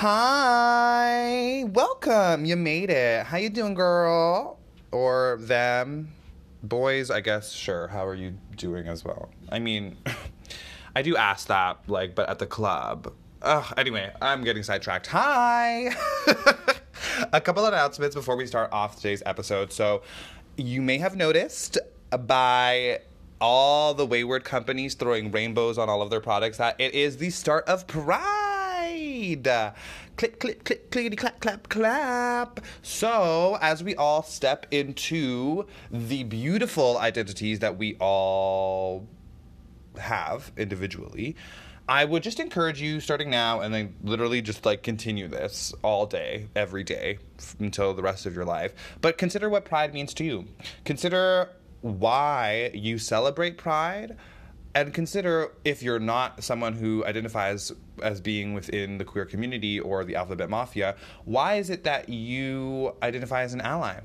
Hi, welcome. You made it. How you doing, girl? Or them? Boys, I guess. Sure. How are you doing as well? I mean, I do ask that, like, but at the club. Ugh, anyway, I'm getting sidetracked. Hi. A couple of announcements before we start off today's episode. So, you may have noticed by all the wayward companies throwing rainbows on all of their products that it is the start of Pride. Uh, click, click, click, clickety, clap, clap, clap. So, as we all step into the beautiful identities that we all have individually, I would just encourage you starting now and then literally just like continue this all day, every day until the rest of your life. But consider what pride means to you. Consider why you celebrate pride and consider if you're not someone who identifies as being within the queer community or the alphabet mafia, why is it that you identify as an ally?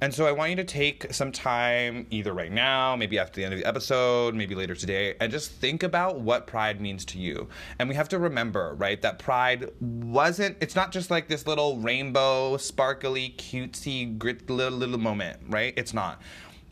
And so I want you to take some time, either right now, maybe after the end of the episode, maybe later today, and just think about what pride means to you. And we have to remember, right, that pride wasn't, it's not just like this little rainbow, sparkly, cutesy, grit, little, little moment, right? It's not.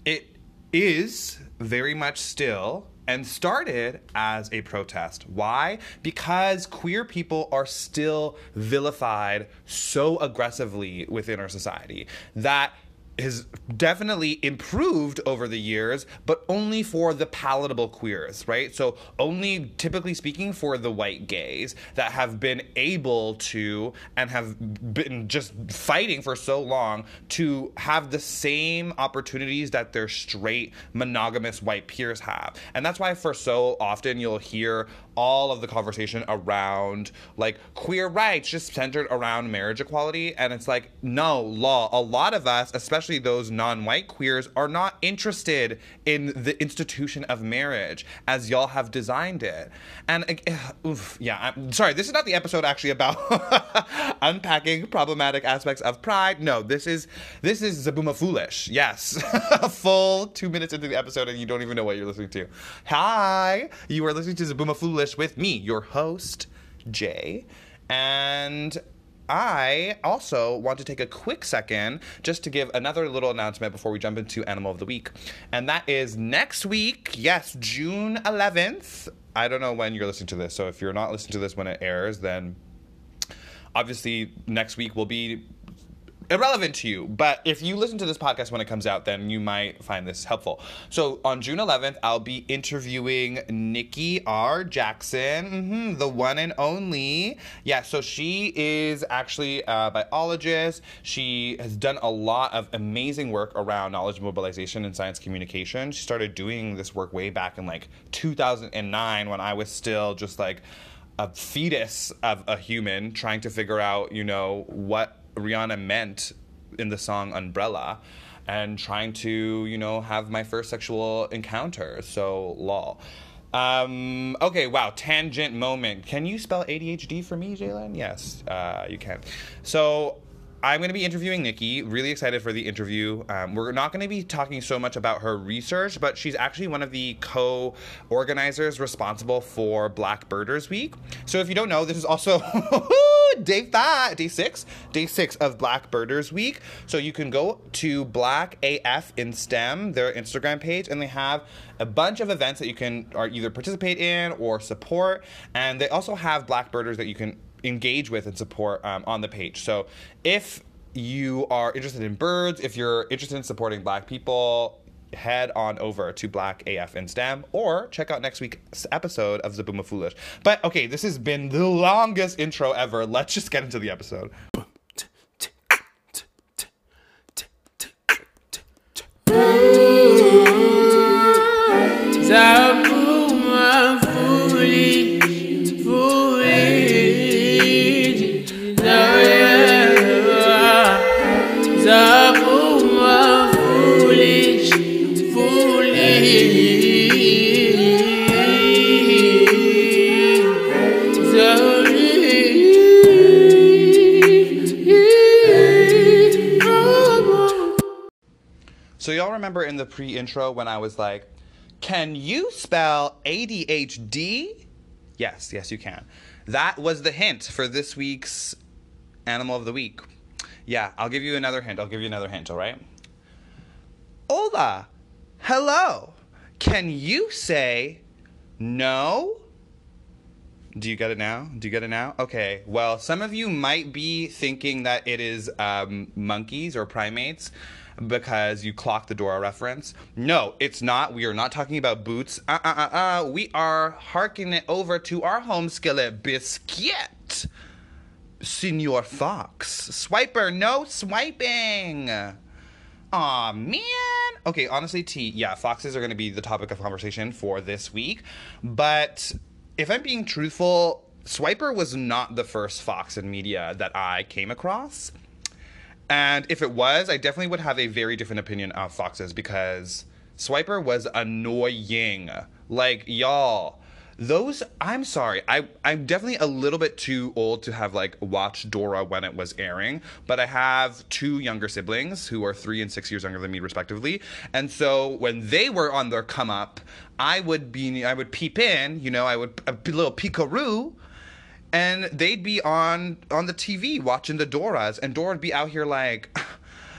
It is very much still and started as a protest. Why? Because queer people are still vilified so aggressively within our society that has definitely improved over the years, but only for the palatable queers, right? So, only typically speaking for the white gays that have been able to and have been just fighting for so long to have the same opportunities that their straight monogamous white peers have. And that's why, for so often, you'll hear all of the conversation around like queer rights just centered around marriage equality. And it's like, no, law. A lot of us, especially those non white queers, are not interested in the institution of marriage as y'all have designed it. And uh, oof, yeah, I'm sorry, this is not the episode actually about unpacking problematic aspects of pride. No, this is this is Zabuma Foolish. Yes. a full two minutes into the episode and you don't even know what you're listening to. Hi, you are listening to Zabuma Foolish with me, your host, Jay. And I also want to take a quick second just to give another little announcement before we jump into Animal of the Week. And that is next week, yes, June 11th. I don't know when you're listening to this, so if you're not listening to this when it airs, then obviously next week will be irrelevant to you. But if you listen to this podcast when it comes out, then you might find this helpful. So on June 11th, I'll be interviewing Nikki R. Jackson, mm-hmm, the one and only. Yeah, so she is actually a biologist. She has done a lot of amazing work around knowledge mobilization and science communication. She started doing this work way back in like 2009 when I was still just like a fetus of a human trying to figure out, you know, what Rihanna meant in the song Umbrella and trying to, you know, have my first sexual encounter. So, lol. Um, okay, wow, tangent moment. Can you spell ADHD for me, Jalen? Yes, uh, you can. So, I'm going to be interviewing Nikki. Really excited for the interview. Um, we're not going to be talking so much about her research, but she's actually one of the co organizers responsible for Black Birders Week. So if you don't know, this is also day five, day six, day six of Black Birders Week. So you can go to Black AF in STEM, their Instagram page, and they have a bunch of events that you can either participate in or support. And they also have Black Birders that you can engage with and support um, on the page. So if you are interested in birds, if you're interested in supporting black people, head on over to Black AF in STEM or check out next week's episode of Zabuma Foolish. But okay, this has been the longest intro ever. Let's just get into the episode. Zabuma foolish, remember in the pre-intro when I was like, "Can you spell ADHD?" Yes, yes you can. that was the hint for this week's animal of the week. Yeah, I'll give you another hint. I'll give you another hint, all right? Hola. Hello. Can you say no? Do you get it now? Do you get it now? Okay. Well, some of you might be thinking that it is um, monkeys or primates because you clocked the Dora reference. No, it's not. We are not talking about boots. Uh uh uh uh. We are harking it over to our home skillet biscuit. Senor Fox. Swiper, no swiping. Aw, man. Okay, honestly, T, yeah, foxes are going to be the topic of conversation for this week. But if I'm being truthful, Swiper was not the first fox in media that I came across. And if it was, I definitely would have a very different opinion of foxes because Swiper was annoying. Like, y'all, those, I'm sorry, I, I'm definitely a little bit too old to have like watched Dora when it was airing, but I have two younger siblings who are three and six years younger than me, respectively. And so when they were on their come up, I would be, I would peep in, you know, I would, a little peekaroo and they'd be on on the TV watching the Doras, and Dora would be out here like,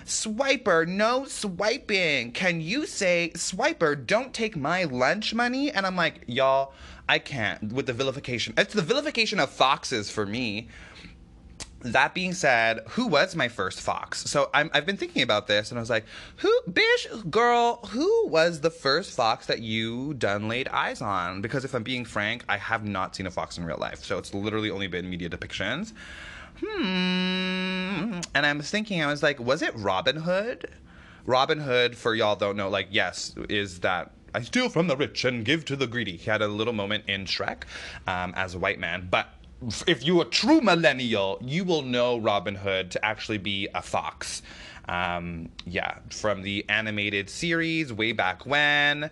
"Swiper, no swiping. Can you say Swiper? Don't take my lunch money." And I'm like, y'all, I can't with the vilification. It's the vilification of foxes for me. That being said, who was my first fox? So I'm, I've been thinking about this, and I was like, "Who, bish, girl? Who was the first fox that you done laid eyes on?" Because if I'm being frank, I have not seen a fox in real life, so it's literally only been media depictions. Hmm. And I was thinking, I was like, was it Robin Hood? Robin Hood, for y'all don't know, like, yes, is that I steal from the rich and give to the greedy. He had a little moment in Shrek um, as a white man, but if you're a true millennial, you will know Robin Hood to actually be a fox. Um, yeah, from the animated series way back when.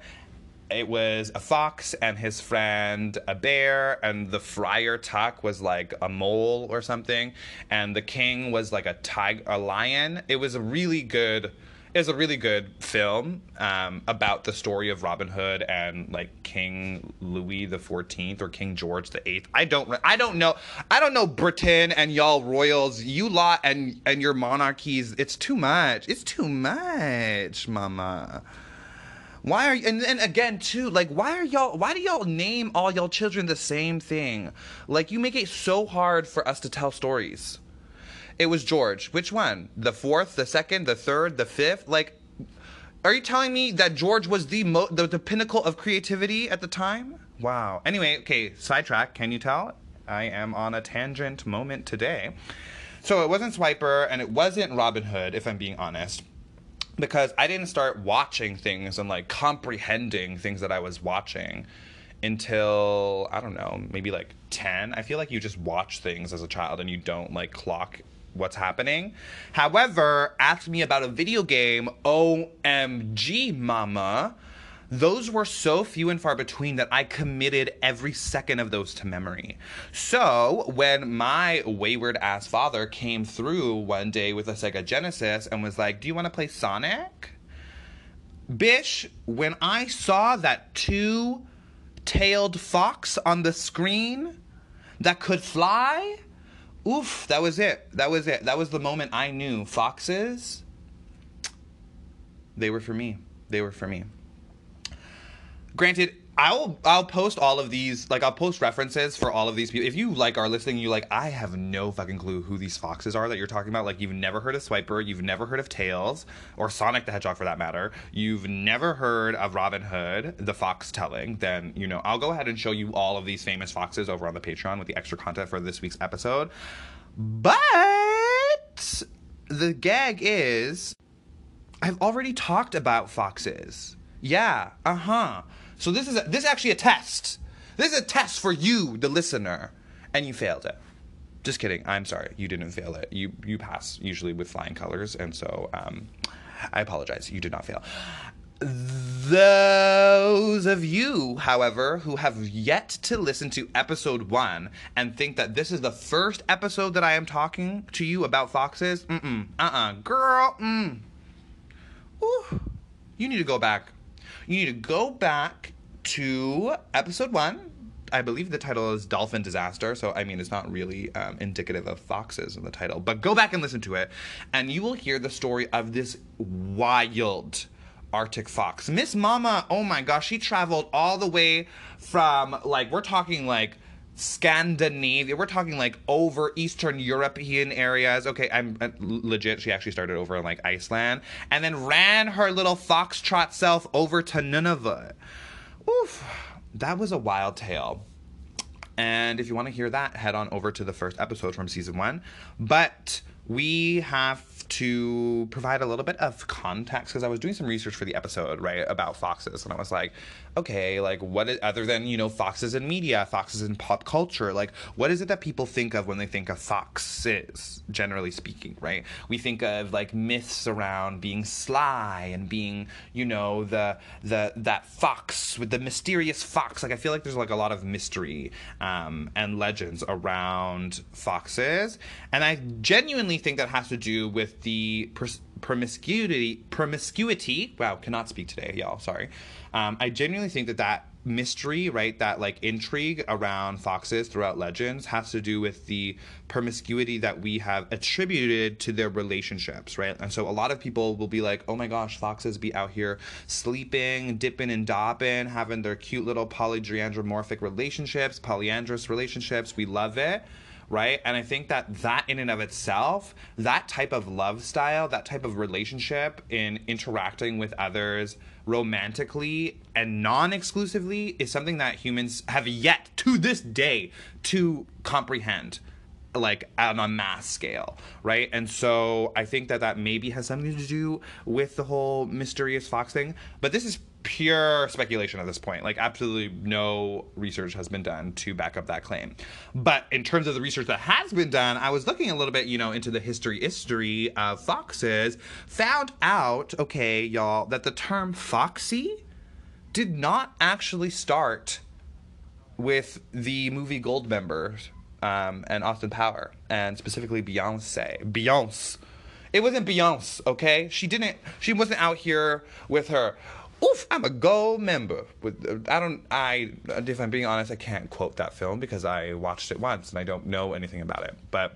It was a fox and his friend a bear, and the friar Tuck was like a mole or something, and the king was like a tiger, a lion. It was a really good was a really good film um, about the story of Robin Hood and like King Louis the Fourteenth or King George the Eighth. I don't I don't know I don't know Britain and y'all royals, you lot and and your monarchies. It's too much. It's too much, Mama. Why are you, and then again too, like why are y'all why do y'all name all y'all children the same thing? Like you make it so hard for us to tell stories. It was George. Which one? The fourth, the second, the third, the fifth? Like are you telling me that George was the mo- the, the pinnacle of creativity at the time? Wow. Anyway, okay, sidetrack, can you tell? I am on a tangent moment today. So it wasn't Swiper and it wasn't Robin Hood, if I'm being honest because I didn't start watching things and like comprehending things that I was watching until I don't know, maybe like 10. I feel like you just watch things as a child and you don't like clock what's happening. However, ask me about a video game, OMG mama. Those were so few and far between that I committed every second of those to memory. So, when my wayward ass father came through one day with a Sega Genesis and was like, Do you want to play Sonic? Bish, when I saw that two tailed fox on the screen that could fly, oof, that was it. That was it. That was the moment I knew foxes, they were for me. They were for me granted I'll I'll post all of these like I'll post references for all of these people. If you like are listening, you like I have no fucking clue who these foxes are that you're talking about. Like you've never heard of Swiper, you've never heard of Tails or Sonic the Hedgehog for that matter. You've never heard of Robin Hood, the fox telling. Then you know I'll go ahead and show you all of these famous foxes over on the Patreon with the extra content for this week's episode. But the gag is I've already talked about foxes. Yeah, uh huh. So this is a, this is actually a test. This is a test for you, the listener, and you failed it. Just kidding. I'm sorry. You didn't fail it. You you pass usually with flying colors, and so um, I apologize. You did not fail. Those of you, however, who have yet to listen to episode one and think that this is the first episode that I am talking to you about foxes, mm-mm, uh-uh, girl, mm. Ooh, you need to go back you need to go back to episode one I believe the title is Dolphin Disaster. So, I mean, it's not really um, indicative of foxes in the title. But go back and listen to it, and you will hear the story of this wild Arctic fox. Miss Mama, oh my gosh, she traveled all the way from, like, we're talking like Scandinavia. We're talking like over Eastern European areas. Okay, I'm uh, legit. She actually started over in like Iceland and then ran her little foxtrot self over to Nunavut. Oof, that was a wild tale. And if you want to hear that, head on over to the first episode from season one. But we have to provide a little bit of context because I was doing some research for the episode, right, about foxes. And I was like, okay, like what is, other than, you know, foxes in media, foxes in pop culture, like what is it that people think of when they think of foxes, generally speaking, right? We think of like myths around being sly and being, you know, the, the, that fox with the mysterious fox. Like I feel like there's like a lot of mystery um, and legends around foxes. And I genuinely think that has to do with the pers- promiscuity promiscuity wow cannot speak today y'all sorry. Um, i genuinely think that that mystery right that like intrigue around foxes throughout legends has to do with the promiscuity that we have attributed to their relationships right? And so a lot of people will be like oh my gosh foxes be out here sleeping dipping and dopping having their cute little polydriandromorphic relationships polyandrous relationships we love it right? And I think that that in and of itself, that type of love style, that type of relationship in interacting with others romantically and non-exclusively is something that humans have yet to this day to comprehend like on a mass scale, right? And so I think that that maybe has something to do with the whole mysterious fox thing. But this is pure speculation at this point. Like, absolutely no research has been done to back up that claim. But in terms of the research that has been done, I was looking a little bit, you know, into the history history of foxes. Found out, okay, y'all, that the term foxy did not actually start with the movie Goldmember um, and Austin Power, and specifically Beyonce. Beyonce. It wasn't Beyonce, okay? She didn't. She wasn't out here with her. Oof! I'm a gold member. With uh, I don't. I uh, if I'm being honest, I can't quote that film because I watched it once and I don't know anything about it. But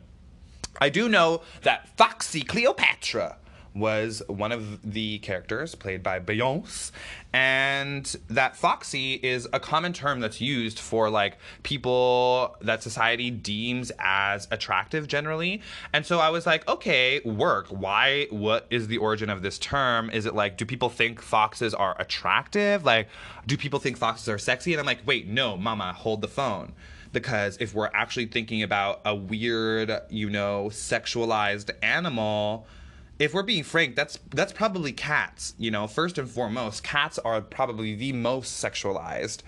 I do know that Foxy Cleopatra was one of the characters played by Beyonce, and that foxy is a common term that's used for like people that society deems as attractive generally. And so I was like, okay, work. Why? What is the origin of this term? Is it like, do people think foxes are attractive? Like, do people think foxes are sexy? And I'm like, wait, no, mama, hold the phone because if we're actually thinking about a weird, you know, sexualized animal, if we're being frank, that's that's probably cats. You know, first and foremost, cats are probably the most sexualized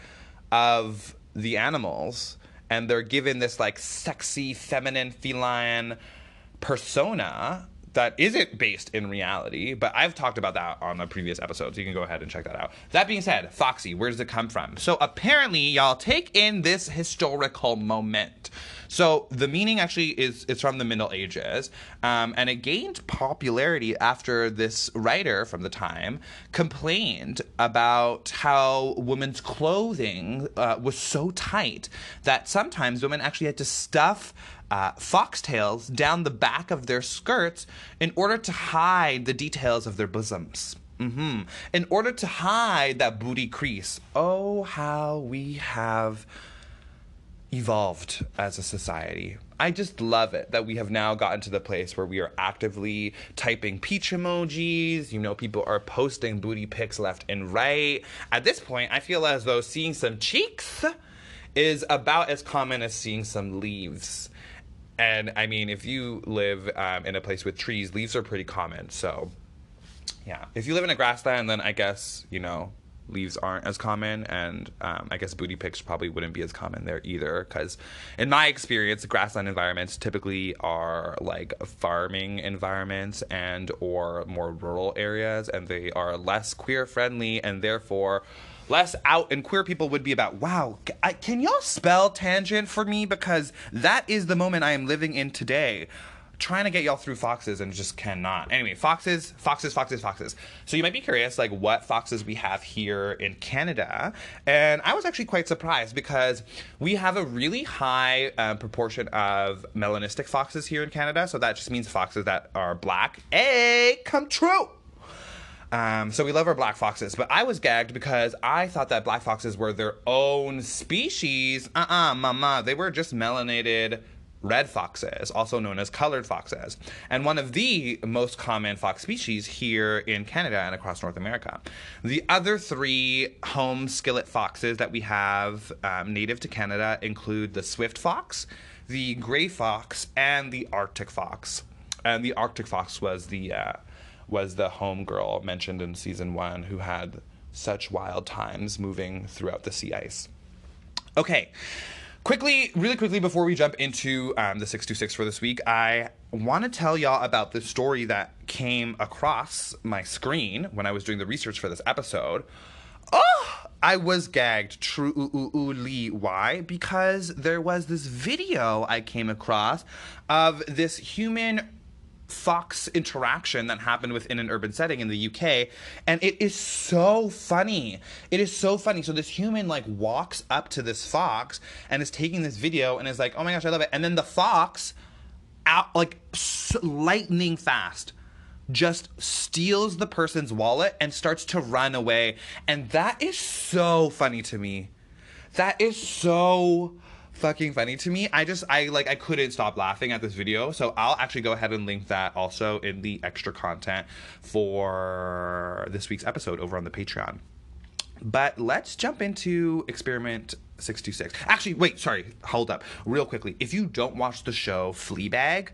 of the animals, and they're given this like sexy, feminine, feline persona that isn't based in reality, but I've talked about that on a previous episode, so you can go ahead and check that out. That being said, Foxy, where does it come from? So apparently, y'all take in this historical moment. So the meaning actually is it's from the Middle Ages, um, and it gained popularity after this writer from the time complained about how women's clothing uh, was so tight that sometimes women actually had to stuff uh, foxtails down the back of their skirts in order to hide the details of their bosoms. hmm In order to hide that booty crease. Oh, how we have evolved as a society. I just love it that we have now gotten to the place where we are actively typing peach emojis. You know, people are posting booty pics left and right. At this point, I feel as though seeing some cheeks is about as common as seeing some leaves. And I mean, if you live um, in a place with trees, leaves are pretty common. So, yeah. If you live in a grassland, then I guess, you know, leaves aren't as common. And um, I guess booty pics probably wouldn't be as common there either. Because in my experience, grassland environments typically are like farming environments and or more rural areas. And they are less queer friendly and therefore less out and queer people would be about wow I, can y'all spell tangent for me because that is the moment i am living in today trying to get y'all through foxes and just cannot. Anyway, foxes, foxes, foxes, foxes. So you might be curious, like what foxes we have here in Canada, and I was actually quite surprised because we have a really high um, proportion of melanistic foxes here in Canada. So that just means foxes that are black. Hey, come true. Um, so we love our black foxes, but I was gagged because I thought that black foxes were their own species. Uh uh mama. They were just melanated red foxes, also known as colored foxes, and one of the most common fox species here in Canada and across North America. The other three home skillet foxes that we have um, native to Canada include the swift fox, the gray fox, and the Arctic fox. And the Arctic fox was the uh, was the homegirl mentioned in season one who had such wild times moving throughout the sea ice. Okay, quickly, really quickly, before we jump into um, the 626 for this week, I want to tell y'all about the story that came across my screen when I was doing the research for this episode. Oh, I was gagged truly. Why? Because there was this video I came across of this human fox interaction that happened within an urban setting in the UK and it is so funny. It is so funny. So this human like walks up to this fox and is taking this video and is like, "Oh my gosh, I love it." And then the fox out like lightning fast just steals the person's wallet and starts to run away. And that is so funny to me. That is so fucking funny to me. I just I like I couldn't stop laughing at this video. So I'll actually go ahead and link that also in the extra content for this week's episode over on the Patreon. But let's jump into experiment 626. Actually, wait, sorry, hold up. Real quickly. If you don't watch the show Fleabag,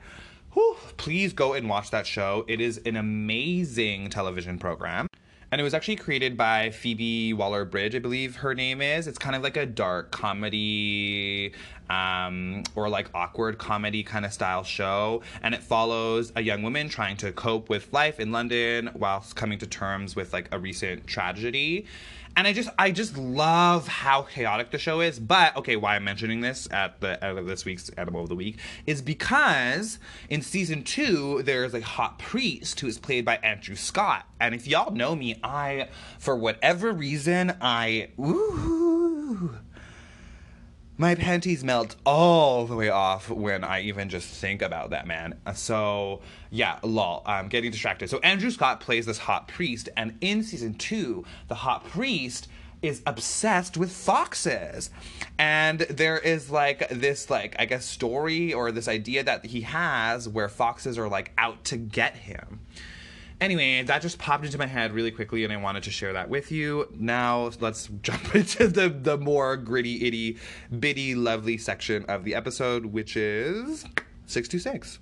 whew, please go and watch that show. It is an amazing television program. And it was actually created by Phoebe Waller Bridge, I believe her name is. It's kind of like a dark comedy um, or like awkward comedy kind of style show. And it follows a young woman trying to cope with life in London whilst coming to terms with like a recent tragedy. And I just I just love how chaotic the show is. But okay, why I'm mentioning this at the end of this week's Animal of the Week is because in season two there is a hot priest who is played by Andrew Scott. And if y'all know me, I for whatever reason I ooh my panties melt all the way off when I even just think about that man. Uh, so yeah, lol. I'm getting distracted. So Andrew Scott plays this hot priest, and in season two, the hot priest is obsessed with foxes and there is like this like i guess story or this idea that he has where foxes are like out to get him Anyway, that just popped into my head really quickly, and I wanted to share that with you. Now, let's jump into the, the more gritty, itty, bitty, lovely section of the episode, which is 626.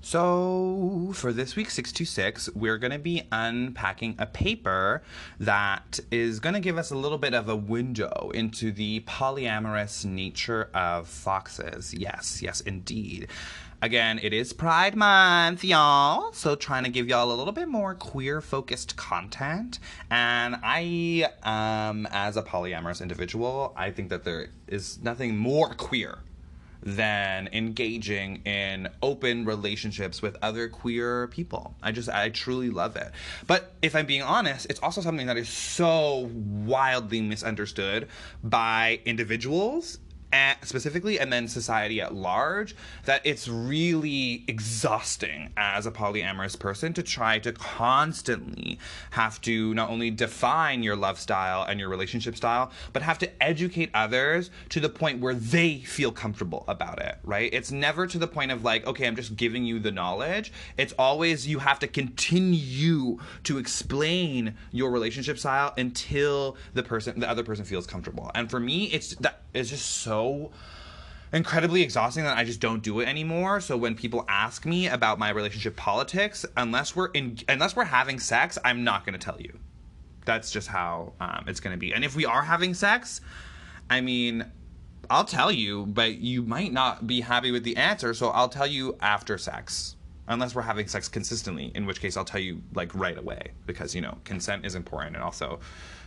So, for this week's 626, we're going to be unpacking a paper that is going to give us a little bit of a window into the polyamorous nature of foxes. Yes, yes, indeed. Again, it is Pride Month, y'all. So, trying to give y'all a little bit more queer focused content. And I, um, as a polyamorous individual, I think that there is nothing more queer than engaging in open relationships with other queer people. I just, I truly love it. But if I'm being honest, it's also something that is so wildly misunderstood by individuals specifically and then society at large that it's really exhausting as a polyamorous person to try to constantly have to not only define your love style and your relationship style but have to educate others to the point where they feel comfortable about it right? It's never to the point of like okay i'm just giving you the knowledge. It's always you have to continue to explain your relationship style until the person the other person feels comfortable. And for me it's that it's just so incredibly exhausting that I just don't do it anymore. So when people ask me about my relationship politics, unless we're in unless we're having sex, I'm not going to tell you. That's just how um, it's going to be. And if we are having sex, I mean, I'll tell you, but you might not be happy with the answer, so I'll tell you after sex. Unless we're having sex consistently, in which case I'll tell you like right away because you know consent is important and also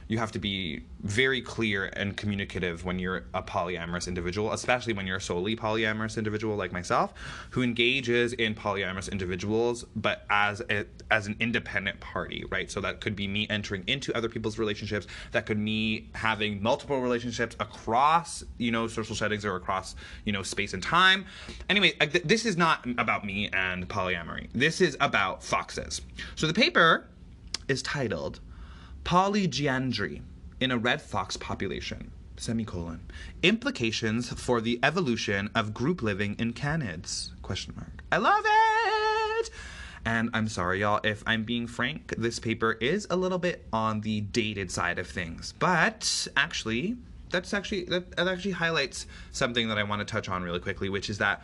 you have to be very clear and communicative when you're a polyamorous individual, especially when you're a solely polyamorous individual like myself, who engages in polyamorous individuals, but as a, as an independent party, right? So that could be me entering into other people's relationships. That could me having multiple relationships across, you know, social settings or across, you know, space and time. Anyway, this is not about me and polyamory. This is about foxes. So the paper is titled Polygynandry in a red fox population. Semicolon. Implications for the evolution of group living in canids? Question mark. I love it! And I'm sorry, y'all, if I'm being frank, this paper is a little bit on the dated side of things. But actually, that's actually that, that actually highlights something that I want to touch on really quickly, which is that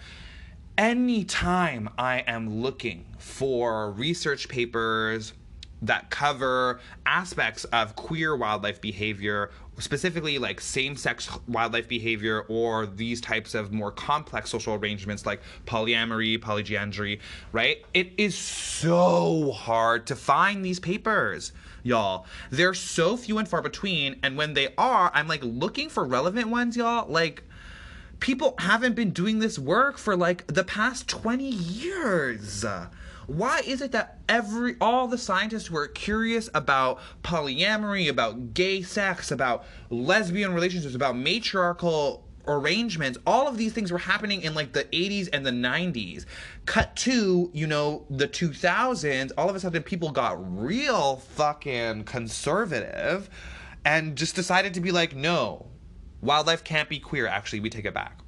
anytime I am looking for research papers that cover aspects of queer wildlife behavior, specifically like same sex wildlife behavior or these types of more complex social arrangements like polyamory, polygynandry, right? It is so hard to find these papers. Y'all, they're so few and far between, and when they are, I'm like looking for relevant ones, y'all. Like, people haven't been doing this work for like the past 20 years. Why is it that every all the scientists who are curious about polyamory, about gay sex, about lesbian relationships, about matriarchal arrangements, all of these things were happening in like the 80s and the 90s. Cut to, you know, the 2000s, all of a sudden people got real fucking conservative and just decided to be like, no, wildlife can't be queer. Actually, we take it back.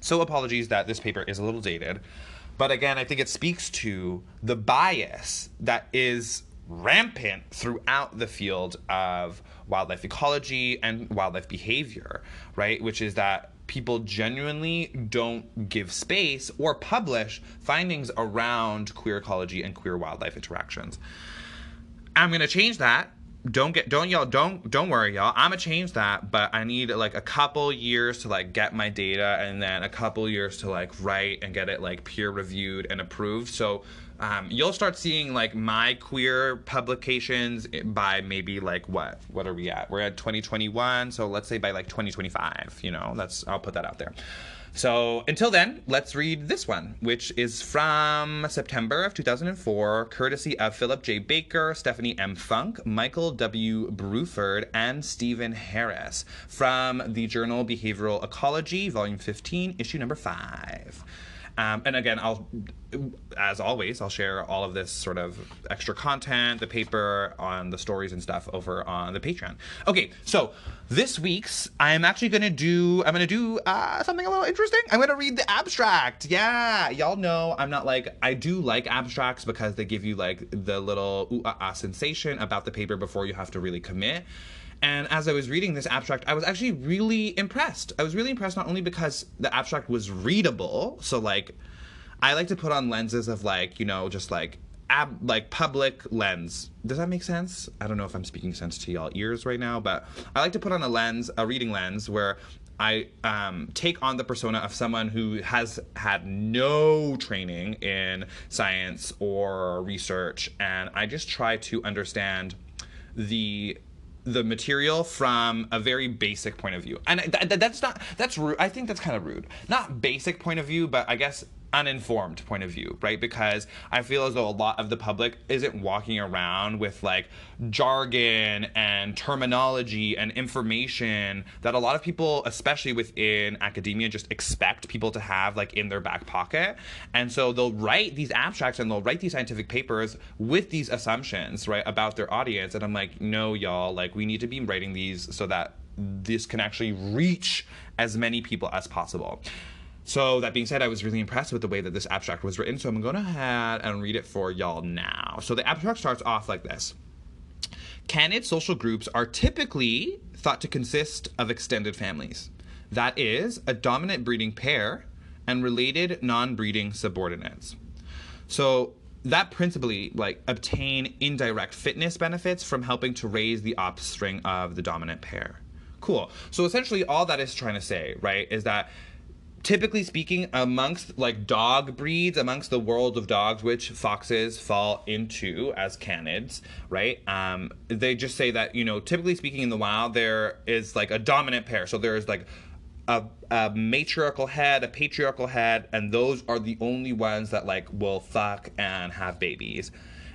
So apologies that this paper is a little dated. But again, I think it speaks to the bias that is rampant throughout the field of wildlife ecology and wildlife behavior, right? Which is that people genuinely don't give space or publish findings around queer ecology and queer wildlife interactions. I'm going to change that don't get don't y'all don't don't worry y'all. I'm gonna change that but i need like a couple years to like get my data and then a couple years to like write and get it like peer reviewed and approved. So um, you'll start seeing like my queer publications by maybe like what what are we at? We're at 2021 so let's say by like 2025 you know that's i'll put that out there so until then, let's read this one, which is from September of 2004, courtesy of Philip J. Baker, Stephanie M. Funk, Michael W. Bruford, and Stephen Harris from the journal Behavioral Ecology, Volume 15, issue number 5. Um, and again, I'll, as always, I'll share all of this sort of extra content, the paper on the stories and stuff over on the Patreon. Okay, so this week's, I'm actually gonna do, I'm gonna do uh, something a little interesting. I'm gonna read the abstract. Yeah, y'all know I'm not like, I do like abstracts because they give you like the little ooh ah ah sensation about the paper before you have to really commit. And as I was reading this abstract, I was actually really impressed. I was really impressed not only because the abstract was readable, so like I like to put on lenses of like, you know, just like ab like public lens. Does that make sense? I don't know if I'm speaking sense to y'all ears right now, but I like to put on a lens, a reading lens where I um, take on the persona of someone who has had no training in science or research, and I just try to understand the the material from a very basic point of view. And th- th- that's not that's rude. I think that's kind of rude. Not basic point of view, but I guess uninformed point of view, right? Because I feel as though a lot of the public isn't walking around with like jargon and terminology and information that a lot of people, especially within academia, just expect people to have like in their back pocket. And so they'll write these abstracts and they'll write these scientific papers with these assumptions, right, about their audience. And I'm like, no, y'all, like we need to be writing these so that this can actually reach as many people as possible. So that being said, I was really impressed with the way that this abstract was written. So I'm going to ahead and read it for y'all now. So the abstract starts off like this. Canid social groups are typically thought to consist of extended families. That is, a dominant breeding pair and related non-breeding subordinates. So that principally like obtain indirect fitness benefits from helping to raise the offspring of the dominant pair. Cool. So essentially all that is trying to say, right, is that typically speaking, amongst like dog breeds, amongst the world of dogs, which foxes fall into as canids, right? Um, they just say that you know, typically speaking, in the wild, there is like a dominant pair. So there's like a, a matriarchal head, a patriarchal head, and those are the only ones that like will fuck and have babies.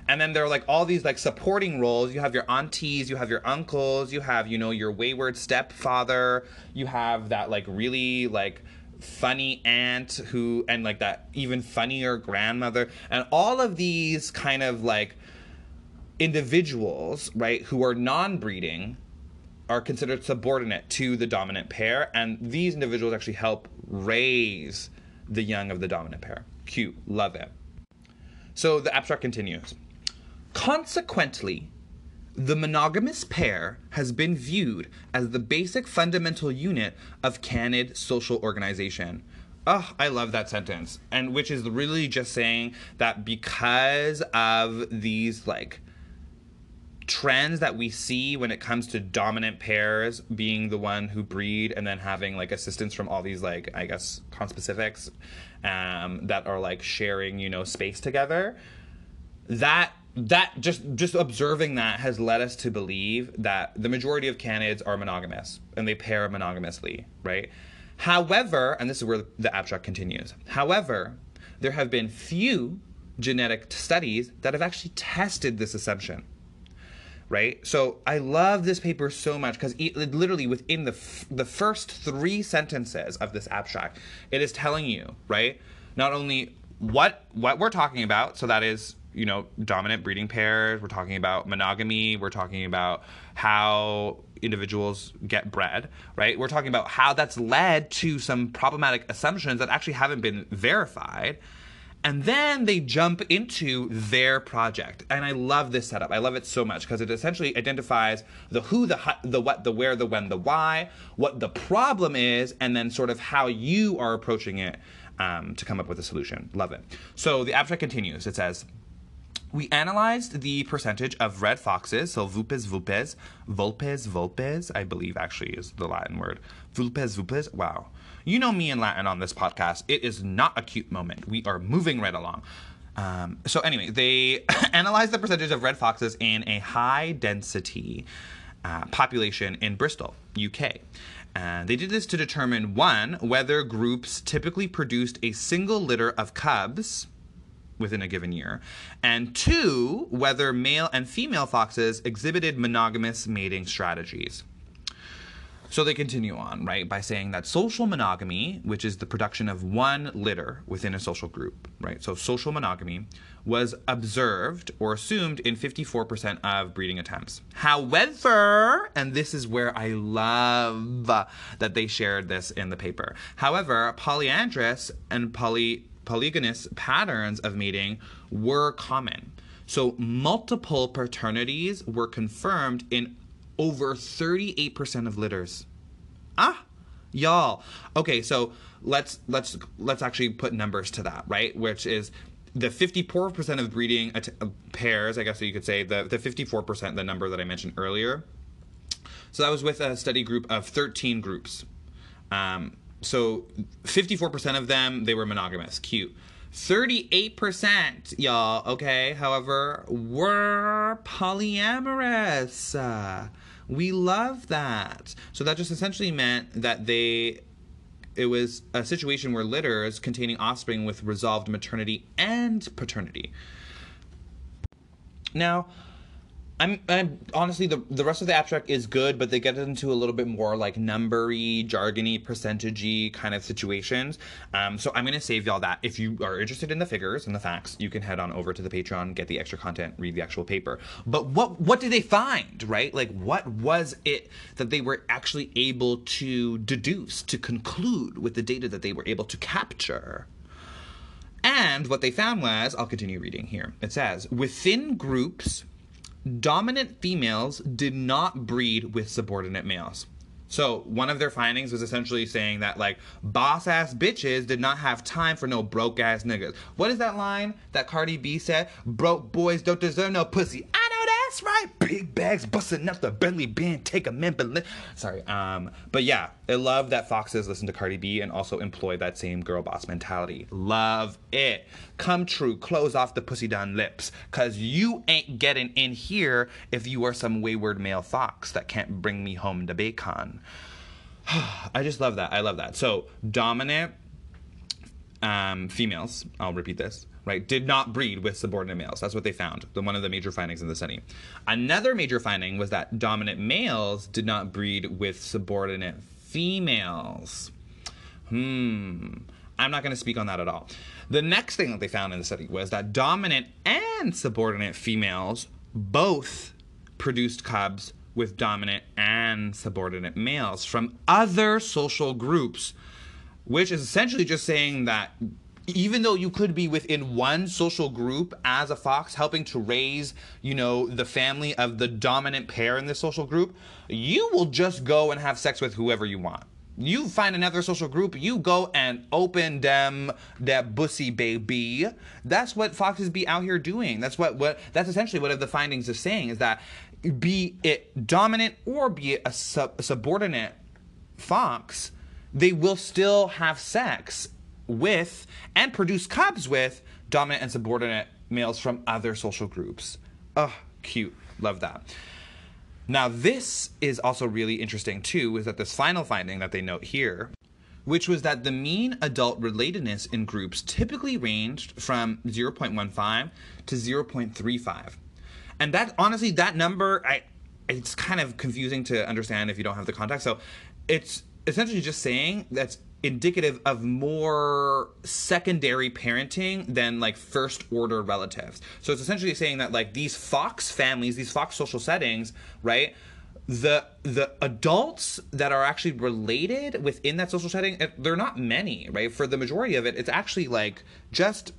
And then there are like all these like supporting roles. You have your aunties, you have your uncles, you have, you know, your wayward stepfather, you have that like really like funny aunt who and like that even funnier grandmother. And all of these kind of like individuals right who are non-breeding are considered subordinate to the dominant pair. And these individuals actually help raise the young of the dominant pair. Cute. Love it. So the abstract continues. Consequently the monogamous pair has been viewed as the basic fundamental unit of canid social organization. Oh, I love that sentence. And which is really just saying that because of these like trends that we see when it comes to dominant pairs being the one who breed and then having like assistance from all these like I guess conspecifics um, that are like sharing you know space together that that just just observing that has led us to believe that the majority of canids are monogamous and they pair monogamously, right? However, and this is where the abstract continues. However, there have been few genetic studies that have actually tested this assumption. Right? So I love this paper so much because literally within the f- the first 3 sentences of this abstract, it is telling you, right? Not only what what we're talking about, so that is you know, dominant breeding pairs. We're talking about monogamy. We're talking about how individuals get bred, right? We're talking about how that's led to some problematic assumptions that actually haven't been verified. And then they jump into their project. And I love this setup. I love it so much because it essentially identifies the who, the the what, the where, the when, the why, what the problem is, and then sort of how you are approaching it um, to come up with a solution. Love it. So the abstract continues. It says, we analyzed the percentage of red foxes, so vulpes vulpes, vulpes vulpes, I believe actually is the Latin word. Vulpes vulpes, wow. You know me in Latin on this podcast. It is not a cute moment. We are moving right along. Um, so, anyway, they analyzed the percentage of red foxes in a high density uh, population in Bristol, UK. And they did this to determine one, whether groups typically produced a single litter of cubs within a given year, and two, whether male and female foxes exhibited monogamous mating strategies. So they continue on, right, by saying that social monogamy, which is the production of one litter within a social group, right? So social monogamy was observed or assumed in 54% of breeding attempts. However, and this is where I love that they shared this in the paper. However, polyandrous and poly polygynous patterns of mating were common. So multiple paternities were confirmed in over 38% of litters. Ah, y'all. Okay, so let's let's let's actually put numbers to that, right? Which is the 54% of breeding att- pairs, I guess you could say, the, the 54%, the number that I mentioned earlier. So that was with a study group of 13 groups. Um, so 54% of them they were monogamous. Cute. 38%, y'all, okay, however, were polyamorous. Uh, we love that. So that just essentially meant that they it was a situation where litters containing offspring with resolved maternity and paternity. Now, I'm, I'm, honestly the the rest of the abstract is good, but they get into a little bit more like numbery, jargony, percentagey kind of situations. Um, so I'm gonna save y'all that. If you are interested in the figures and the facts, you can head on over to the Patreon, get the extra content, read the actual paper. But what what did they find? Right? Like what was it that they were actually able to deduce, to conclude with the data that they were able to capture? And what they found was, I'll continue reading here. It says within groups dominant females did not breed with subordinate males. So one of their findings was essentially saying that like boss ass bitches did not have time for no broke ass niggas. What is that line that Cardi B said? Broke boys don't deserve no pussy. That's right. Big bags busting up the belly band. Take a man, but sorry. Um, but yeah, I love that foxes listen to Cardi B and also employ that same girl boss mentality. Love it. Come true. Close off the pussy down lips, cause you ain't getting in here if you are some wayward male fox that can't bring me home the bacon. I just love that. I love that. So dominant um, females, I'll repeat this, right, did not breed with subordinate males. That's what they found. The, one of the major findings in the study. Another major finding was that dominant males did not breed with subordinate females. Hmm. I'm not going to speak on that at all. The next thing that they found in the study was that dominant and subordinate females both produced cubs with dominant and subordinate males from other social groups which is essentially just saying that even though you could be within one social group as a fox helping to raise you know the family of the dominant pair in this social group you will just go and have sex with whoever you want. You find another social group you go and open them that bussy baby. That's what foxes be out here doing. That's what what that's essentially what the findings is saying is that be it dominant or be it a, sub, a subordinate fox they will still have sex with and produce cubs with dominant and subordinate males from other social groups. Oh, cute. Love that. Now, this is also really interesting too, is that this final finding that they note here, which was that the mean adult relatedness in groups typically ranged from 0.15 to 0.35. And that honestly, that number, I it's kind of confusing to understand if you don't have the context. So it's essentially just saying that's indicative of more secondary parenting than like first order relatives. So it's essentially saying that like these fox families, these fox social settings, right? The the adults that are actually related within that social setting, eh, they're not many, right? For the majority of it, it's actually like just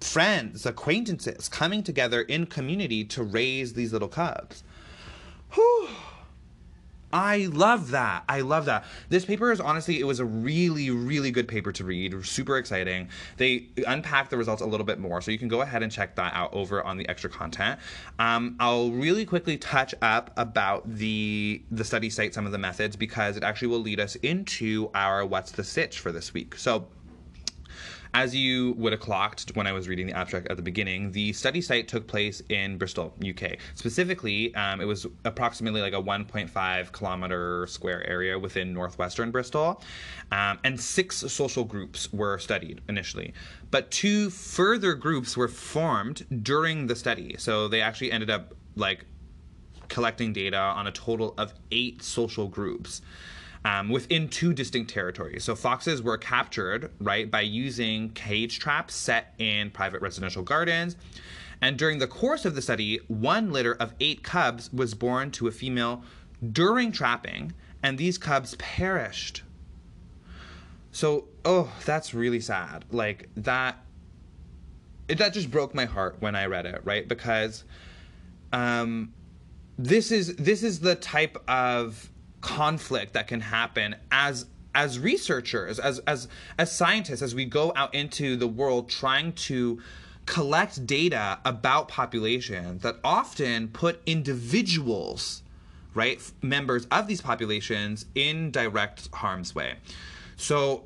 friends, acquaintances coming together in community to raise these little cubs. Whew. I love that. I love that. This paper is honestly, it was a really, really good paper to read. Super exciting. They unpack the results a little bit more, so you can go ahead and check that out over on the extra content. Um, I'll really quickly touch up about the the study site, some of the methods, because it actually will lead us into our what's the sitch for this week. So as you would have clocked when I was reading the abstract at the beginning, the study site took place in Bristol, UK. Specifically, um, it was approximately like a 1.5 kilometer square area within northwestern Bristol, um, and six social groups were studied initially. But two further groups were formed during the study, so they actually ended up like collecting data on a total of eight social groups um, within two distinct territories. So foxes were captured, right, by using cage traps set in private residential gardens. And during the course of the study, one litter of eight cubs was born to a female during trapping, and these cubs perished. So, oh, that's really sad. Like that it, that just broke my heart when I read it, right? Because um this is this is the type of conflict that can happen as as researchers as as as scientists as we go out into the world trying to collect data about populations that often put individuals right members of these populations in direct harm's way. So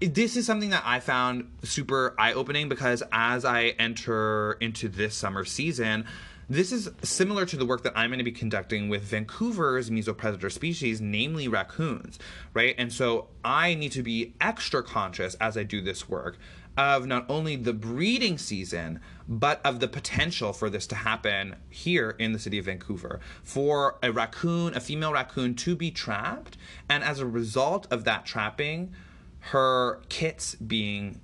this is something that I found super eye opening because as I enter into this summer season, this is similar to the work that I'm going to be conducting with Vancouver's mesopredator species, namely raccoons, right? And so I need to be extra conscious as I do this work of not only the breeding season, but of the potential for this to happen here in the city of Vancouver. For a raccoon, a female raccoon, to be trapped, and as a result of that trapping, her kits being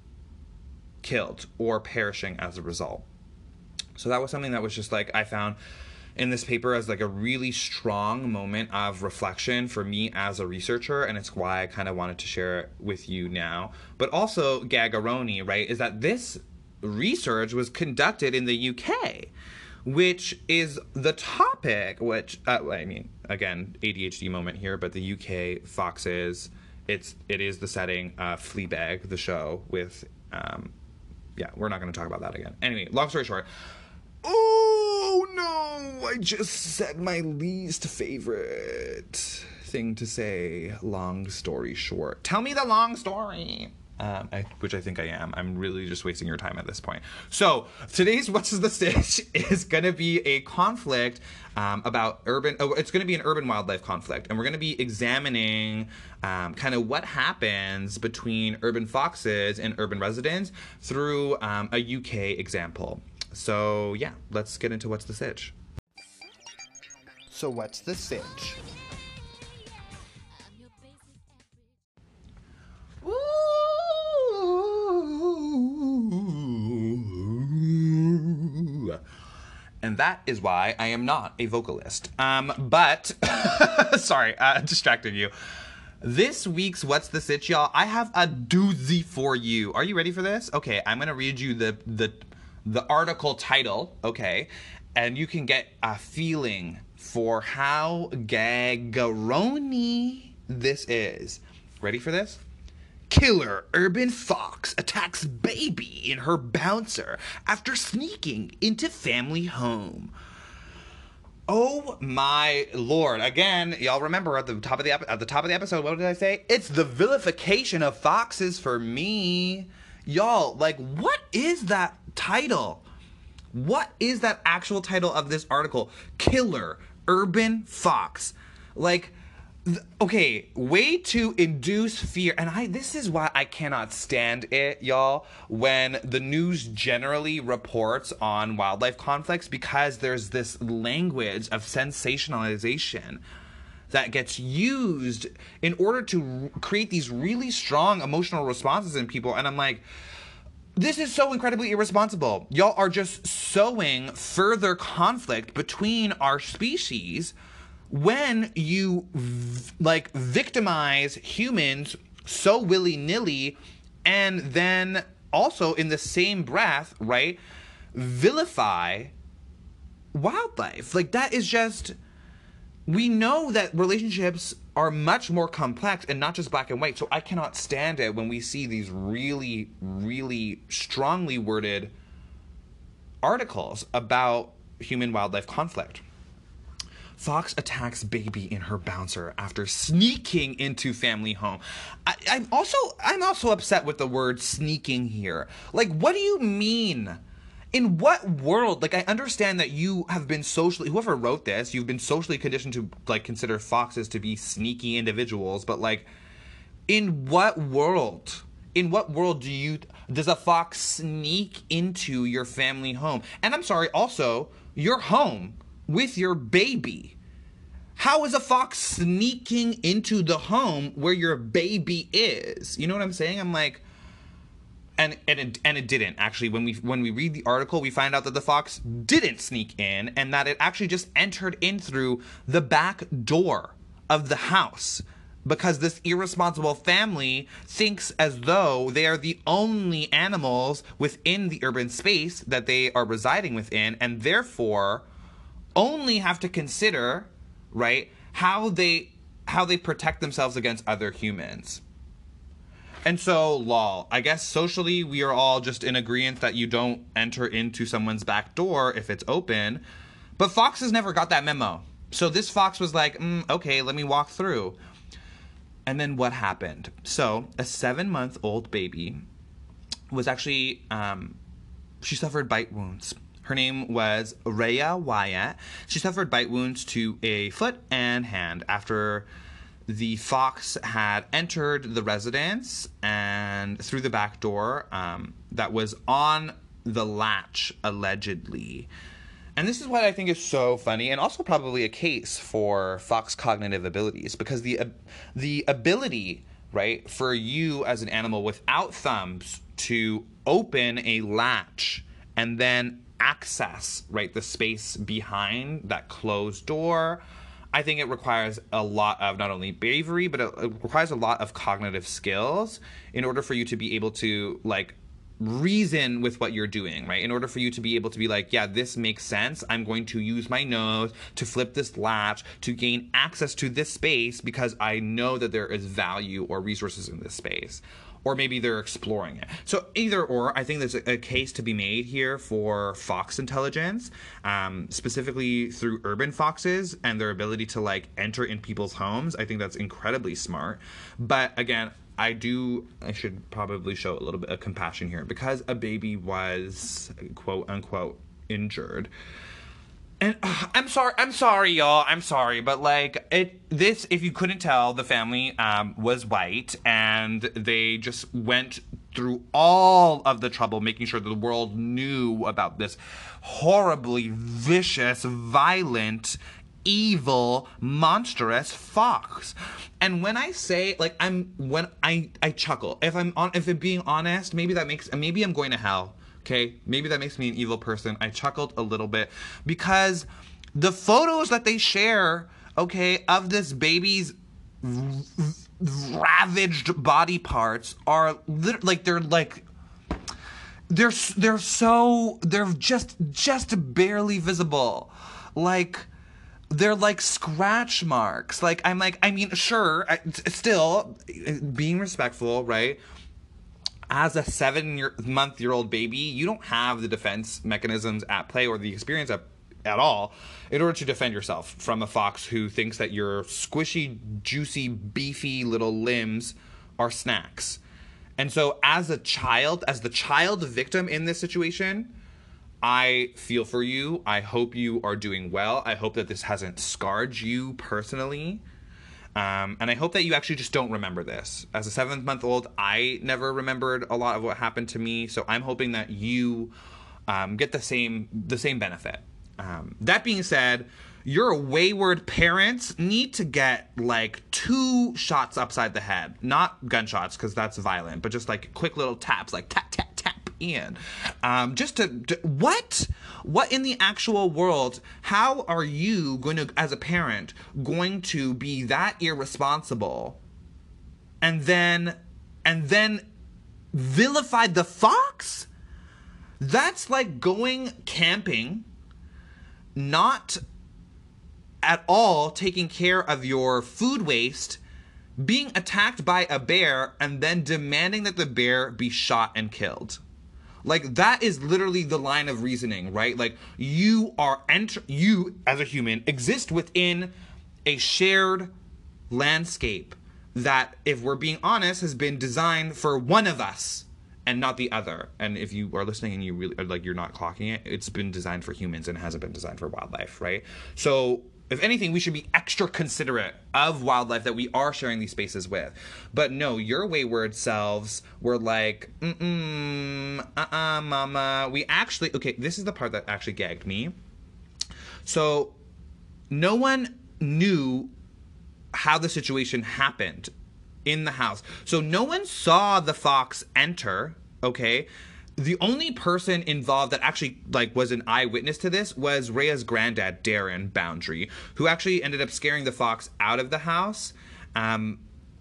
killed or perishing as a result. So that was something that was just like I found in this paper as like a really strong moment of reflection for me as a researcher and it's why I kind of wanted to share it with you now. But also Gagaroni, right, is that this research was conducted in the UK which is the topic which uh, I mean again ADHD moment here but the UK foxes it's it is the setting uh, Fleabag the show with um, yeah we're not going to talk about that again anyway long story short Oh no! I just said my least favorite thing to say. Long story short. Tell me the long story. Um, I, which I think I am. I'm really just wasting your time at this point. So today's What's the Stitch is going to be a conflict um, about urban. Oh, it's going to be an urban wildlife conflict, and we're going to be examining um, kind of what happens between urban foxes and urban residents through um, a UK example. So yeah, let's get into what's the sitch. So what's the sitch? And that is why I am not a vocalist. Um, but sorry, uh, distracted you. This week's What's the Sitch, y'all? I have a doozy for you. Are you ready for this? Okay, I'm gonna read you the the the article title, okay, and you can get a feeling for how gaggaroni this is. Ready for this? Killer urban fox attacks baby in her bouncer after sneaking into family home. Oh my lord! Again, y'all remember at the top of the ep- at the top of the episode, what did I say? It's the vilification of foxes for me. Y'all, like, what is that title? What is that actual title of this article? Killer urban fox. Like, okay, way to induce fear. And I this is why I cannot stand it, y'all, when the news generally reports on wildlife conflicts because there's this language of sensationalization that gets used in order to create these really strong emotional responses in people and I'm like this is so incredibly irresponsible. Y'all are just sowing further conflict between our species when you like victimize humans so willy-nilly and then also in the same breath, right, vilify wildlife. Like that is just we know that relationships are much more complex and not just black and white. So I cannot stand it when we see these really, really strongly worded articles about human wildlife conflict. Fox attacks baby in her bouncer after sneaking into family home. I, I'm also I'm also upset with the word sneaking here. Like, what do you mean? In what world like i understand that you have been socially whoever wrote this you've been socially conditioned to like consider foxes to be sneaky individuals but like in what world in what world do you does a fox sneak into your family home? And i'm sorry also your home with your baby. How is a fox sneaking into the home where your baby is? You know what i'm saying? I'm like and and it, and it didn't. Actually when we when we read the article we find out that the fox didn't sneak in and that it actually just entered in through the back door of the house because this irresponsible family thinks as though they are the only animals within the urban space that they are residing within and therefore only have to consider right how they how they protect themselves against other humans and so, lol, I guess socially we are all just in agreement that you don't enter into someone's back door if it's open. But Fox has never got that memo. So this Fox was like, mm, okay, let me walk through. And then what happened? So, a seven month old baby was actually, um, she suffered bite wounds. Her name was Rhea Wyatt. She suffered bite wounds to a foot and hand after the fox had entered the residence and through the back door um, that was on the latch allegedly. And this is what i think is so funny and also probably a case for fox cognitive abilities because the the ability right for you as an animal without thumbs to open a latch and then access right the space behind that closed door I think it requires a lot of not only bravery, but it, requires a lot of cognitive skills in order for you to be able to like reason with what you're doing, right? In order for you to be able to be like, yeah, this makes sense. I'm going to use my nose to flip this latch to gain access to this space because I know that there is value or resources in this space. Or maybe they're exploring it. So either or, I think there's a, a case to be made here for fox intelligence, um, specifically through urban foxes and their ability to like enter in people's homes. I think that's incredibly smart. But again, I do. I should probably show a little bit of compassion here because a baby was quote unquote injured. And uh, I'm sorry, I'm sorry, y'all. I'm sorry, but like it, this. If you couldn't tell, the family um, was white, and they just went through all of the trouble making sure that the world knew about this horribly vicious, violent, evil, monstrous fox. And when I say like I'm when I I chuckle. If I'm on if I'm being honest, maybe that makes maybe I'm going to hell. Okay? Maybe that makes me an evil person. I chuckled a little bit because the photos that they share, okay, of this baby's ravaged body parts are lit- like they're like they're they're so they're just just barely visible like they're like scratch marks like i'm like i mean sure still being respectful right as a seven year month year old baby you don't have the defense mechanisms at play or the experience at, at all in order to defend yourself from a fox who thinks that your squishy juicy beefy little limbs are snacks and so as a child as the child victim in this situation I feel for you. I hope you are doing well. I hope that this hasn't scarred you personally. Um, and I hope that you actually just don't remember this. As a seventh month old, I never remembered a lot of what happened to me. So I'm hoping that you um, get the same the same benefit. Um, that being said, your wayward parents need to get like two shots upside the head, not gunshots because that's violent, but just like quick little taps, like tap tap tap in um, just to, to what what in the actual world how are you going to as a parent going to be that irresponsible and then and then vilify the fox? That's like going camping not at all taking care of your food waste being attacked by a bear and then demanding that the bear be shot and killed like that is literally the line of reasoning, right? Like you are enter you as a human exist within a shared landscape that if we're being honest has been designed for one of us and not the other. And if you are listening and you really like you're not clocking it, it's been designed for humans and hasn't been designed for wildlife, right? So if anything, we should be extra considerate of wildlife that we are sharing these spaces with. But no, your wayward selves were like, mm mm, uh uh, mama. We actually, okay, this is the part that actually gagged me. So no one knew how the situation happened in the house. So no one saw the fox enter, okay? The only person involved that actually like was an eyewitness to this was Rhea's granddad, Darren Boundary, who actually ended up scaring the fox out of the house. Um,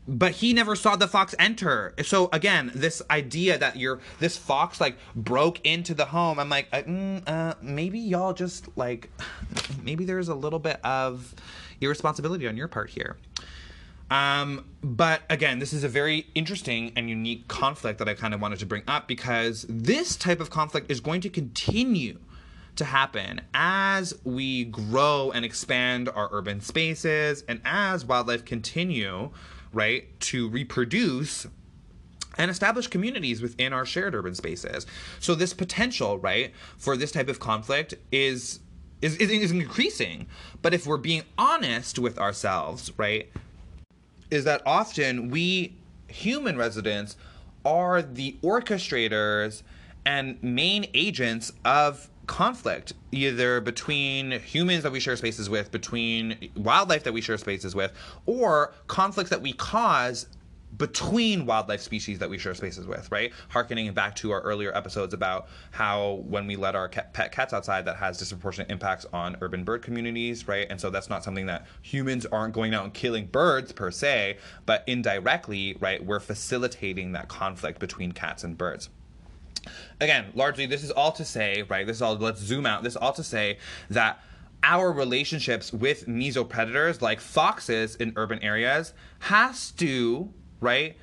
but he never saw the fox enter. So again, this idea that you're this fox like broke into the home, I'm like, uh, mm, uh, maybe y'all just like, maybe there's a little bit of irresponsibility on your part here. Um, but again, this is a very interesting and unique conflict that I kind of wanted to bring up because this type of conflict is going to continue to happen as we grow and expand our urban spaces and as wildlife continue, right, to reproduce and establish communities within our shared urban spaces. So this potential, right, for this type of conflict is is, is, is increasing. But if we're being honest with ourselves, right, is that often we human residents are the orchestrators and main agents of conflict either between humans that we share spaces with between wildlife that we share spaces with or conflicts that we cause between wildlife species that we share spaces with, right? Harkening back to our earlier episodes about how when we let our cat, pet cats outside, that has disproportionate impacts on urban bird communities, right? And so that's not something that humans aren't going out and killing birds per se, but indirectly, right, we're facilitating that conflict between cats and birds again, largely this is all to say, right? This is all let's zoom out. This is all to say that our relationships with mesopredators like foxes in urban areas has to, right,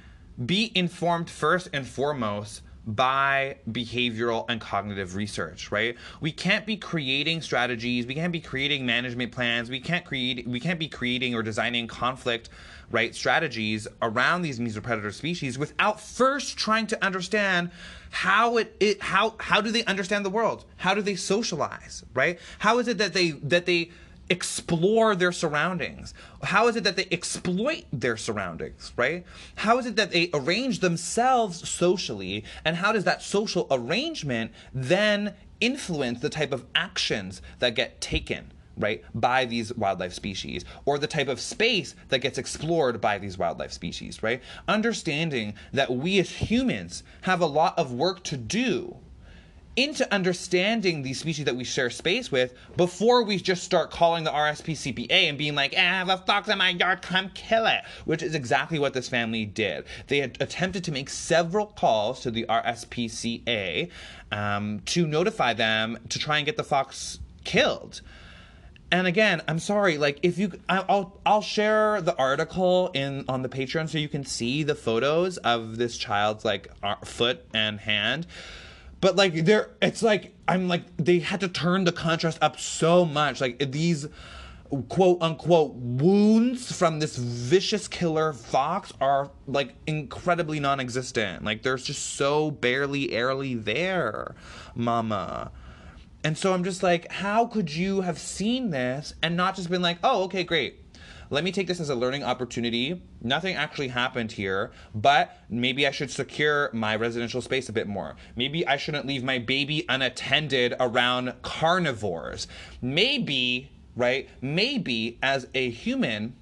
be informed first and foremost by behavioral and cognitive research right? We can't be creating strategies we can't be creating management plans we can't create we can't be creating or designing conflict right strategies around these mesopredator species without first trying to understand how it, it how how do they understand the world? How do they socialize right? How is it that they that they explore their surroundings? How is it that they exploit their surroundings, right? How is it that they arrange themselves socially? And how does that social arrangement then influence the type of actions that get taken? Right, by these wildlife species, or the type of space that gets explored by these wildlife species, right? Understanding that we as humans have a lot of work to do into understanding these species that we share space with before we just start calling the RSPCPA and being like, I have a fox in my yard, come kill it, which is exactly what this family did. They had attempted to make several calls to the RSPCA um, to notify them to try and get the fox killed. And again, I'm sorry. Like, if you, I'll, I'll share the article in on the Patreon so you can see the photos of this child's like foot and hand but like they're it's like i'm like they had to turn the contrast up so much. Like these quote unquote wounds from this vicious killer fox are like incredibly non-existent. Like there's just so barely airly there mama. And so i'm just like how could you have seen this and not just been like oh okay great let me take this as a learning opportunity. Nothing actually happened here, but maybe I should secure my residential space a bit more. Maybe I shouldn't leave my baby unattended around carnivores. Maybe, right? Maybe as a human,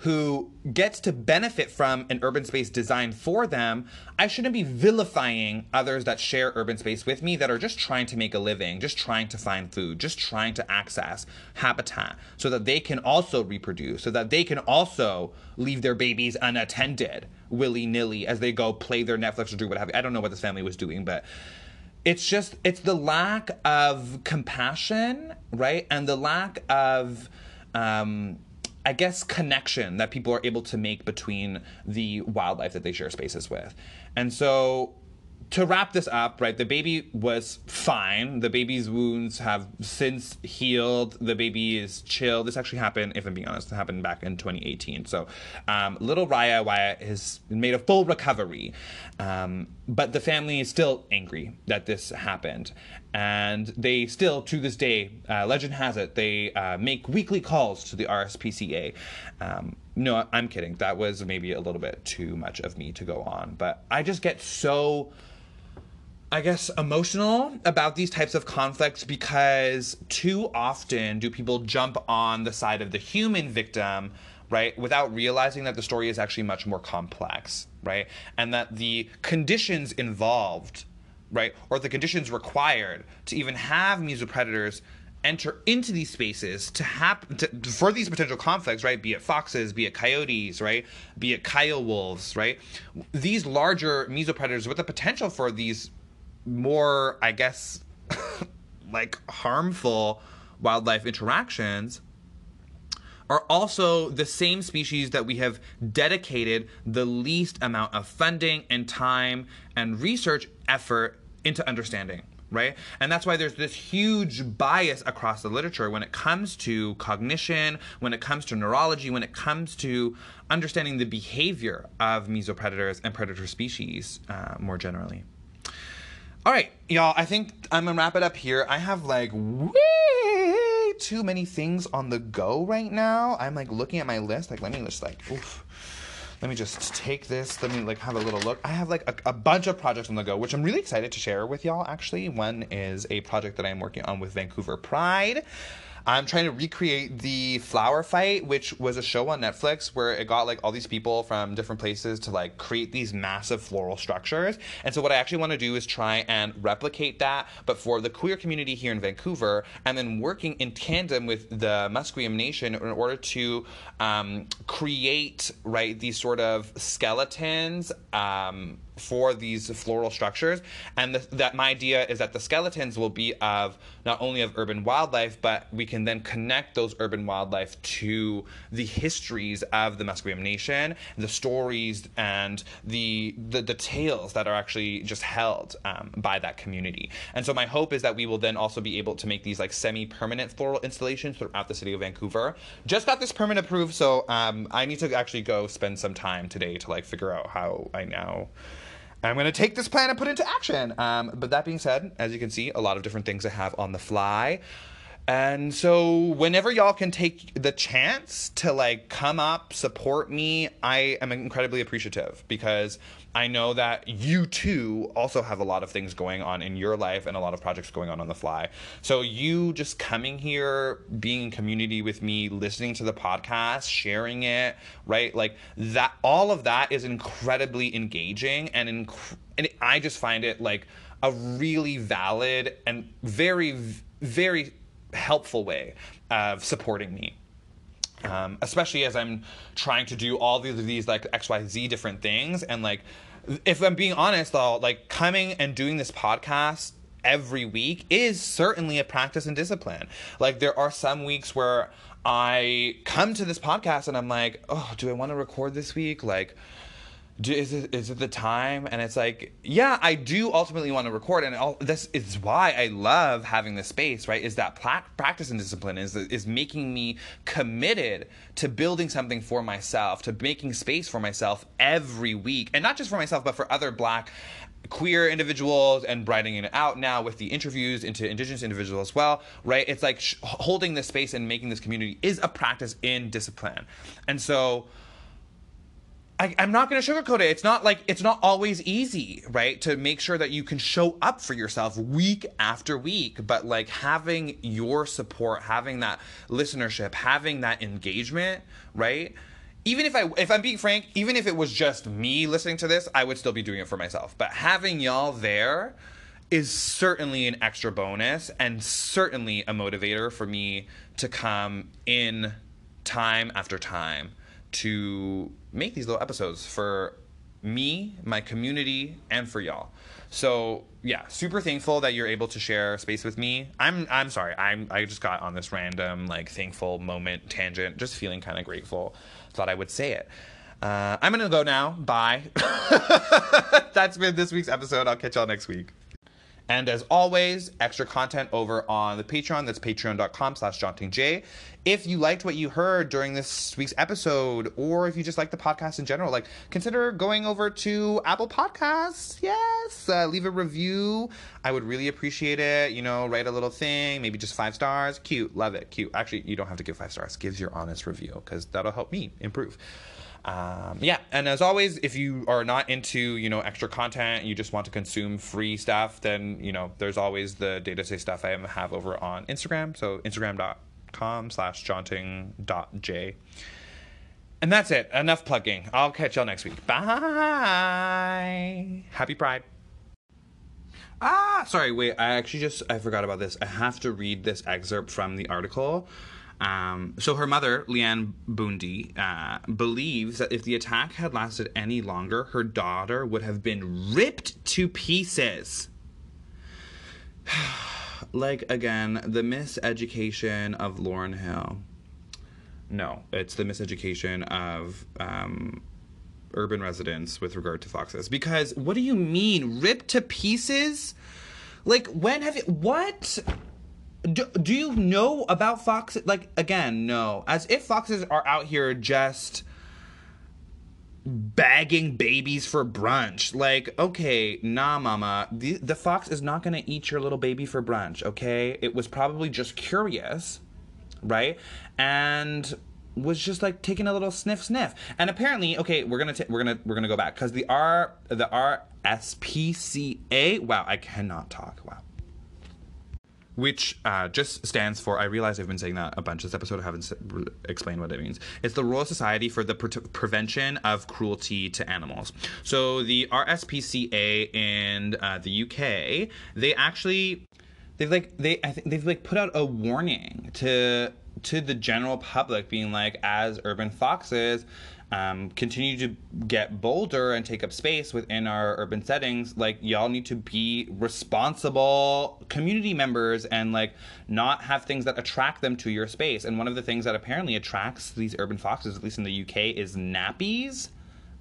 who gets to benefit from an urban space designed for them, I shouldn't be vilifying others that share urban space with me that are just trying to make a living, just trying to find food, just trying to access habitat so that they can also reproduce, so that they can also leave their babies unattended willy nilly as they go play their Netflix or do what have you. I don't know what this family was doing, but it's just, it's the lack of compassion, right? And the lack of, um, I guess, connection that people are able to make between the wildlife that they share spaces with. And so to wrap this up, right, the baby was fine. The baby's wounds have since healed. The baby is chill. This actually happened, if I'm being honest, it happened back in 2018. So um, little Raya Waya has made a full recovery. Um, but the family is still angry that this happened. And they still, to this day, uh, legend has it, they uh, make weekly calls to the RSPCA. Um, no, I'm kidding. That was maybe a little bit too much of me to go on. But I just get so I guess, emotional about these types of conflicts because too often do people jump on the side of the human victim, right, without realizing that the story is actually much more complex, right? And that the conditions involved, right, or the conditions required to even have mesopredators enter into these spaces to happen for these potential conflicts right? Be it foxes be it coyotes right? Be it coyote wolves right? These larger mesopredators with the potential for these more, I guess, like harmful wildlife interactions are also the same species that we have dedicated the least amount of funding and time and research effort into understanding right? And that's why there's this huge bias across the literature when it comes to cognition, when it comes to neurology, when it comes to understanding the behavior of mesopredators and predator species uh, more generally. All right, y'all, I think I'm gonna wrap it up here. I have like way too many things on the go right now. I'm like looking at my list. Like, let me just like, oof. Let me just take this. Let me like have a little look. I have like a, a bunch of projects on the go, which I'm really excited to share with y'all. Actually, one is a project that I'm working on with Vancouver Pride. I'm trying to recreate the flower fight, which was a show on Netflix where it got like all these people from different places to like create these massive floral structures. And so what I actually want to do is try and replicate that, but for the queer community here in Vancouver, and then working in tandem with the Musqueam Nation in order to um, create right these sort of skeletons. Um, for these floral structures. And the, that my idea is that the skeletons will be of not only of urban wildlife, but we can then connect those urban wildlife to the histories of the Musqueam Nation, the stories and the the, the tales that are actually just held um, by that community. And so my hope is that we will then also be able to make these like semi-permanent floral installations throughout the city of Vancouver. Just got this permit approved, so um, I need to actually go spend some time today to like figure out how I now. I'm going to take this plan and put it into action. Um, but that being said, as you can see, a lot of different things I have on the fly. And so whenever y'all can take the chance to like come up, support me, I am incredibly appreciative because I know that you too also have a lot of things going on in your life and a lot of projects going on on the fly. So you just coming here, being in community with me, listening to the podcast, sharing it, right? Like that all of that is incredibly engaging and inc- and I just find it like a really valid and very very helpful way of supporting me. Um, especially as I'm trying to do all these, these like XYZ different things. And like, if I'm being honest though, like coming and doing this podcast every week is certainly a practice and discipline. Like, there are some weeks where I come to this podcast and I'm like, oh, do I want to record this week? Like, do, is it is it the time? And it's like, yeah, I do ultimately want to record, and all, this is why I love having this space. Right? Is that pla- practice and discipline is is making me committed to building something for myself, to making space for myself every week, and not just for myself, but for other Black queer individuals and broadening it out now with the interviews into indigenous individuals as well right it's like sh- holding this space and making this community is a practice in discipline and so I, I'm not going to sugarcoat it. It's not like it's not always easy, right? To make sure that you can show up for yourself week after week, but like having your support, having that listenership, having that engagement, right? Even if I, if I'm being frank, even if it was just me listening to this, I would still be doing it for myself. But having y'all there is certainly an extra bonus and certainly a motivator for me to come in time after time to make these little episodes for me, my community, and for y'all. So yeah, super thankful that you're able to share space with me. I'm I'm sorry, I'm I just got on this random like thankful moment tangent, just feeling kind of grateful. Thought I would say it. Uh, I'm gonna go now. Bye. That's been this week's episode. I'll catch y'all next week. And as always, extra content over on the Patreon. That's patreon.com slash jauntingj. If you liked what you heard during this week's episode, or if you just like the podcast in general, like consider going over to Apple Podcasts. Yes, uh, leave a review. I would really appreciate it. You know, write a little thing, maybe just five stars. Cute, love it, cute. Actually, you don't have to give five stars. Gives your honest review because that'll help me improve um, yeah and as always if you are not into you know extra content you just want to consume free stuff then you know there's always the data say stuff i have over on instagram. So instagram.com slash jaunting.j and that's it. Enough plugging. I'll catch y'all next week. Bye. Happy pride. Ah sorry. Wait i actually just i forgot about this. I have to read this excerpt from the article um, so her mother, Leanne Bundy, uh, believes that if the attack had lasted any longer, her daughter would have been ripped to pieces. like again, the miseducation of Lauryn Hill. No, it's the miseducation of um, urban residents with regard to foxes. Because what do you mean, ripped to pieces? Like when have you what? Do, do you know about foxes? Like, again, no. As if foxes are out here just bagging babies for brunch. Like, okay, nah, mama. The, the fox is not going to eat your little baby for brunch, okay? It was probably just curious, right? And was just like taking a little sniff sniff and apparently okay we're gonna ta- we're gonna we're gonna go back because the r the rspca wow i cannot talk wow which uh, just stands for I realize I've been saying that a bunch this episode. I haven't explained what it means. It's the Royal Society for the Pre- Prevention of Cruelty to Animals. So the RSPCA in uh, the UK, they actually they've like they I think they've like put out a warning to to the general public being like as urban foxes um, continue to get bolder and take up space within our urban settings, like y'all need to be responsible community members and like not have things that attract them to your space. And one of the things that apparently attracts these urban foxes, at least in the UK, is nappies.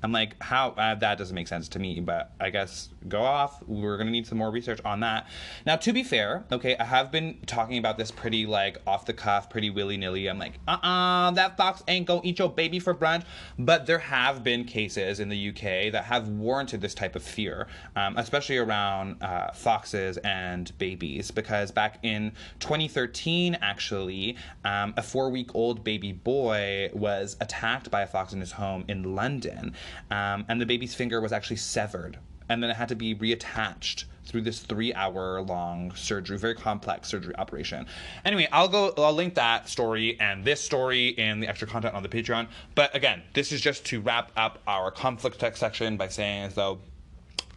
I'm like, how uh, that doesn't make sense to me, but I guess go off. We're gonna need some more research on that. Now, to be fair, okay, I have been talking about this pretty like off the cuff, pretty willy nilly. I'm like, uh uh that fox ain't gonna eat your baby for brunch. But there have been cases in the UK that have warranted this type of fear, um, especially around uh, foxes and babies, because back in 2013, actually, um, a four week old baby boy was attacked by a fox in his home in London um, and the baby's finger was actually severed. And then it had to be reattached through this three hour long surgery very complex surgery operation. Anyway i'll go i'll link that story and this story in the extra content on the patreon. But again this is just to wrap up our conflict text section by saying as though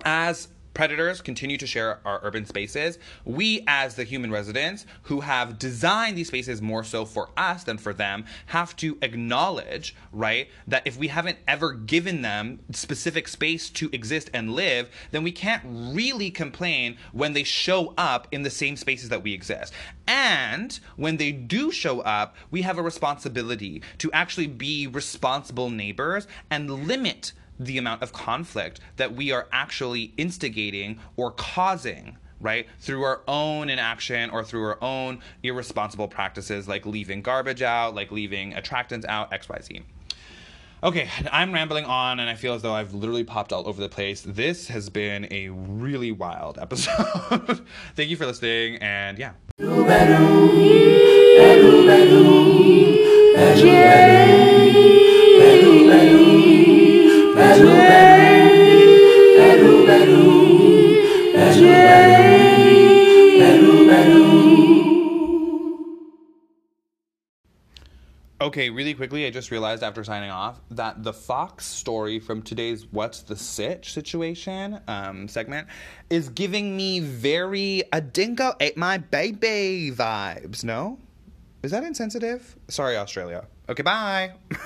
as predators continue to share our urban spaces, we, as the human residents who have designed these spaces more so for us than for them, have to acknowledge, right, that if we haven't ever given them specific space to exist and live, then we can't really complain when they show up in the same spaces that we exist. And when they do show up, we have a responsibility to actually be responsible neighbors and limit the amount of conflict that we are actually instigating or causing right through our own inaction or through our own irresponsible practices like leaving garbage out like leaving attractants out xyz okay i'm rambling on and i feel as though i've literally popped all over the place. This has been a really wild episode. Thank you for listening and yeah Okay, really quickly, I just realized after signing off that the Fox story from today's What's the Sitch situation um, segment is giving me very a dingo ate my baby vibes, no? Is that insensitive? Sorry, Australia. Okay, bye.